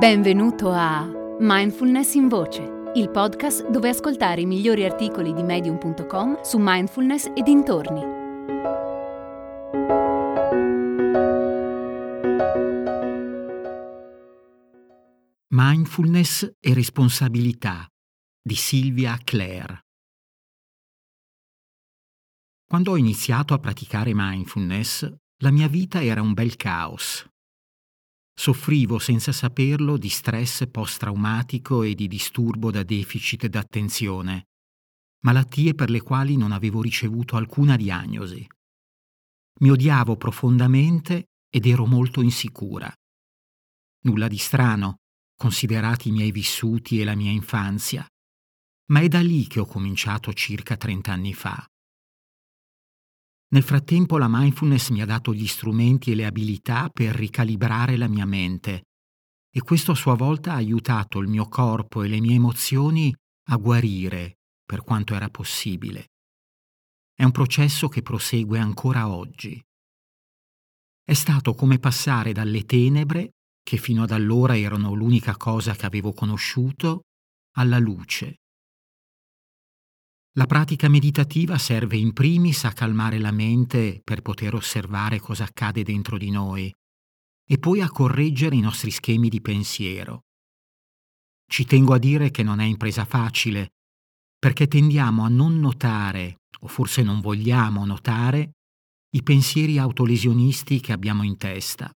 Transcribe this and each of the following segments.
Benvenuto a Mindfulness in Voce, il podcast dove ascoltare i migliori articoli di medium.com su mindfulness e dintorni. Mindfulness e responsabilità di Silvia Clare. Quando ho iniziato a praticare mindfulness, la mia vita era un bel caos. Soffrivo senza saperlo di stress post-traumatico e di disturbo da deficit d'attenzione, malattie per le quali non avevo ricevuto alcuna diagnosi. Mi odiavo profondamente ed ero molto insicura. Nulla di strano, considerati i miei vissuti e la mia infanzia, ma è da lì che ho cominciato circa 30 anni fa. Nel frattempo la mindfulness mi ha dato gli strumenti e le abilità per ricalibrare la mia mente e questo a sua volta ha aiutato il mio corpo e le mie emozioni a guarire per quanto era possibile. È un processo che prosegue ancora oggi. È stato come passare dalle tenebre, che fino ad allora erano l'unica cosa che avevo conosciuto, alla luce. La pratica meditativa serve in primis a calmare la mente per poter osservare cosa accade dentro di noi e poi a correggere i nostri schemi di pensiero. Ci tengo a dire che non è impresa facile, perché tendiamo a non notare, o forse non vogliamo notare, i pensieri autolesionisti che abbiamo in testa.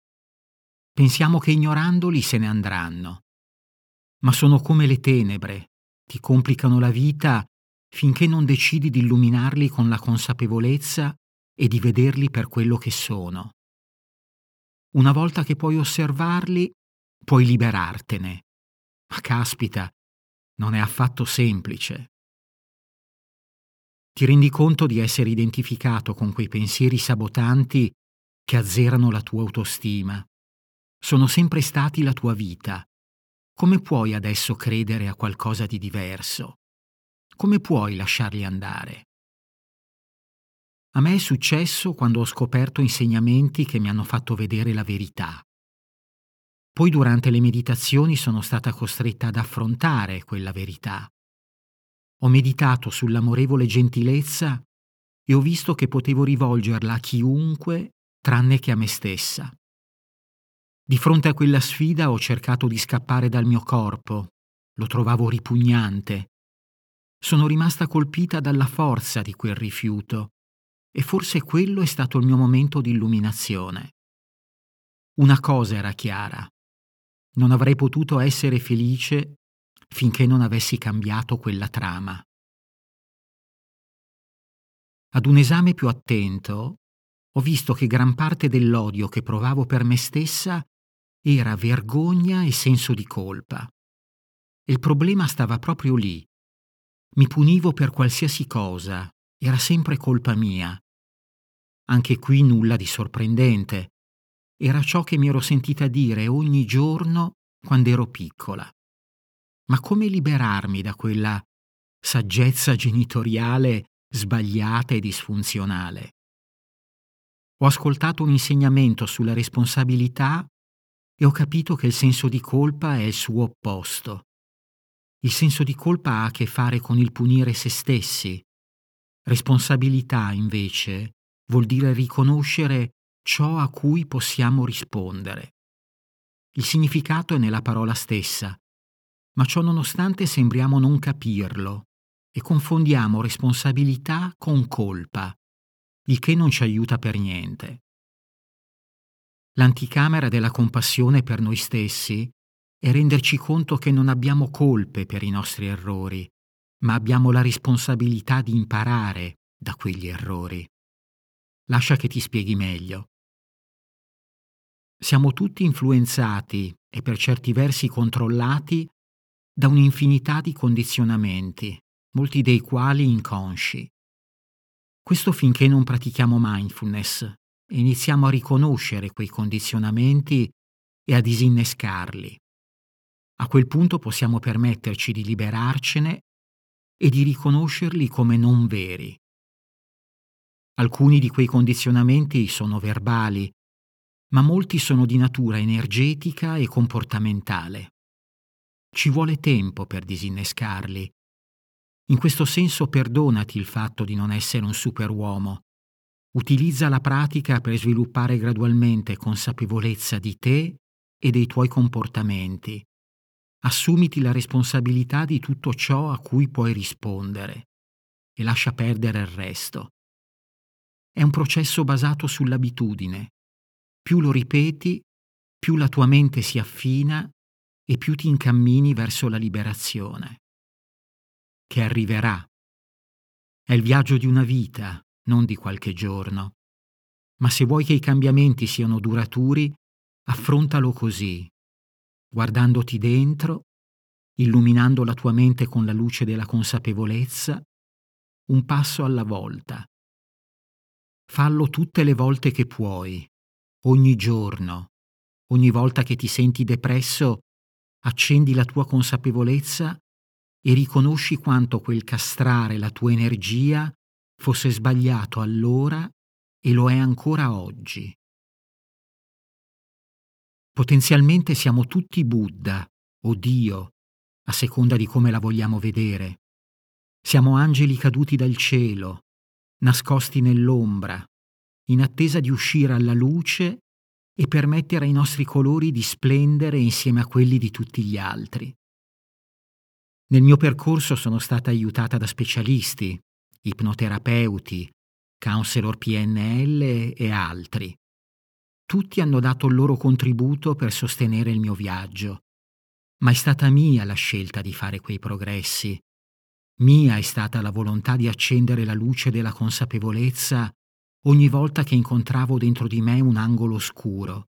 Pensiamo che ignorandoli se ne andranno. Ma sono come le tenebre, ti complicano la vita finché non decidi di illuminarli con la consapevolezza e di vederli per quello che sono. Una volta che puoi osservarli, puoi liberartene. Ma caspita, non è affatto semplice. Ti rendi conto di essere identificato con quei pensieri sabotanti che azzerano la tua autostima. Sono sempre stati la tua vita. Come puoi adesso credere a qualcosa di diverso? Come puoi lasciarli andare? A me è successo quando ho scoperto insegnamenti che mi hanno fatto vedere la verità. Poi durante le meditazioni sono stata costretta ad affrontare quella verità. Ho meditato sull'amorevole gentilezza e ho visto che potevo rivolgerla a chiunque tranne che a me stessa. Di fronte a quella sfida ho cercato di scappare dal mio corpo, lo trovavo ripugnante, sono rimasta colpita dalla forza di quel rifiuto e forse quello è stato il mio momento di illuminazione. Una cosa era chiara. Non avrei potuto essere felice finché non avessi cambiato quella trama. Ad un esame più attento ho visto che gran parte dell'odio che provavo per me stessa era vergogna e senso di colpa. Il problema stava proprio lì, mi punivo per qualsiasi cosa, era sempre colpa mia. Anche qui nulla di sorprendente. Era ciò che mi ero sentita dire ogni giorno quando ero piccola. Ma come liberarmi da quella saggezza genitoriale sbagliata e disfunzionale? Ho ascoltato un insegnamento sulla responsabilità e ho capito che il senso di colpa è il suo opposto. Il senso di colpa ha a che fare con il punire se stessi. Responsabilità, invece, vuol dire riconoscere ciò a cui possiamo rispondere. Il significato è nella parola stessa, ma ciò nonostante sembriamo non capirlo e confondiamo responsabilità con colpa, il che non ci aiuta per niente. L'anticamera della compassione per noi stessi e renderci conto che non abbiamo colpe per i nostri errori, ma abbiamo la responsabilità di imparare da quegli errori. Lascia che ti spieghi meglio. Siamo tutti influenzati e per certi versi controllati da un'infinità di condizionamenti, molti dei quali inconsci. Questo finché non pratichiamo mindfulness e iniziamo a riconoscere quei condizionamenti e a disinnescarli. A quel punto possiamo permetterci di liberarcene e di riconoscerli come non veri. Alcuni di quei condizionamenti sono verbali, ma molti sono di natura energetica e comportamentale. Ci vuole tempo per disinnescarli. In questo senso perdonati il fatto di non essere un superuomo. Utilizza la pratica per sviluppare gradualmente consapevolezza di te e dei tuoi comportamenti. Assumiti la responsabilità di tutto ciò a cui puoi rispondere e lascia perdere il resto. È un processo basato sull'abitudine. Più lo ripeti, più la tua mente si affina e più ti incammini verso la liberazione. Che arriverà. È il viaggio di una vita, non di qualche giorno. Ma se vuoi che i cambiamenti siano duraturi, affrontalo così, guardandoti dentro, illuminando la tua mente con la luce della consapevolezza, un passo alla volta. Fallo tutte le volte che puoi, ogni giorno. Ogni volta che ti senti depresso, accendi la tua consapevolezza e riconosci quanto quel castrare la tua energia fosse sbagliato allora e lo è ancora oggi. Potenzialmente siamo tutti Buddha o Dio, a seconda di come la vogliamo vedere. Siamo angeli caduti dal cielo, nascosti nell'ombra, in attesa di uscire alla luce e permettere ai nostri colori di splendere insieme a quelli di tutti gli altri. Nel mio percorso sono stata aiutata da specialisti, ipnoterapeuti, counselor PNL e altri. Tutti hanno dato il loro contributo per sostenere il mio viaggio, ma è stata mia la scelta di fare quei progressi. Mia è stata la volontà di accendere la luce della consapevolezza ogni volta che incontravo dentro di me un angolo oscuro.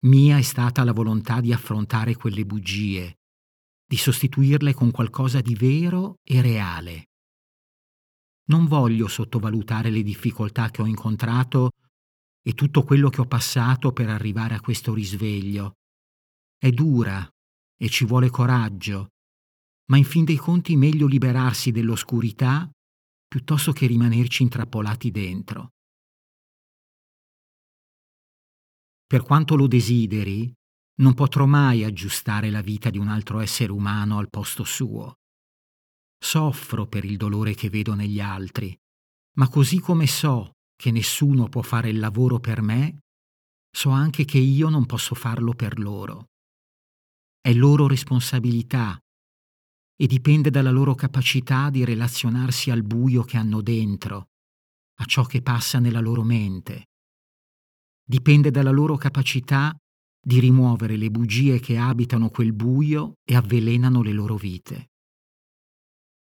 Mia è stata la volontà di affrontare quelle bugie, di sostituirle con qualcosa di vero e reale. Non voglio sottovalutare le difficoltà che ho incontrato e tutto quello che ho passato per arrivare a questo risveglio. È dura e ci vuole coraggio, ma in fin dei conti meglio liberarsi dell'oscurità piuttosto che rimanerci intrappolati dentro. Per quanto lo desideri, non potrò mai aggiustare la vita di un altro essere umano al posto suo. Soffro per il dolore che vedo negli altri, ma così come so che nessuno può fare il lavoro per me, so anche che io non posso farlo per loro. È loro responsabilità e dipende dalla loro capacità di relazionarsi al buio che hanno dentro, a ciò che passa nella loro mente. Dipende dalla loro capacità di rimuovere le bugie che abitano quel buio e avvelenano le loro vite.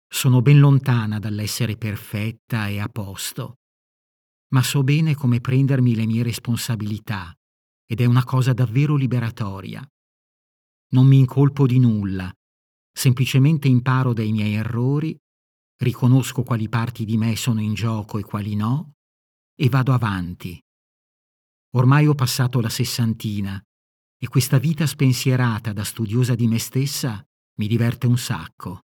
Sono ben lontana dall'essere perfetta e a posto, ma so bene come prendermi le mie responsabilità ed è una cosa davvero liberatoria. Non mi incolpo di nulla semplicemente imparo dai miei errori, riconosco quali parti di me sono in gioco e quali no, e vado avanti. Ormai ho passato la sessantina e questa vita spensierata da studiosa di me stessa mi diverte un sacco.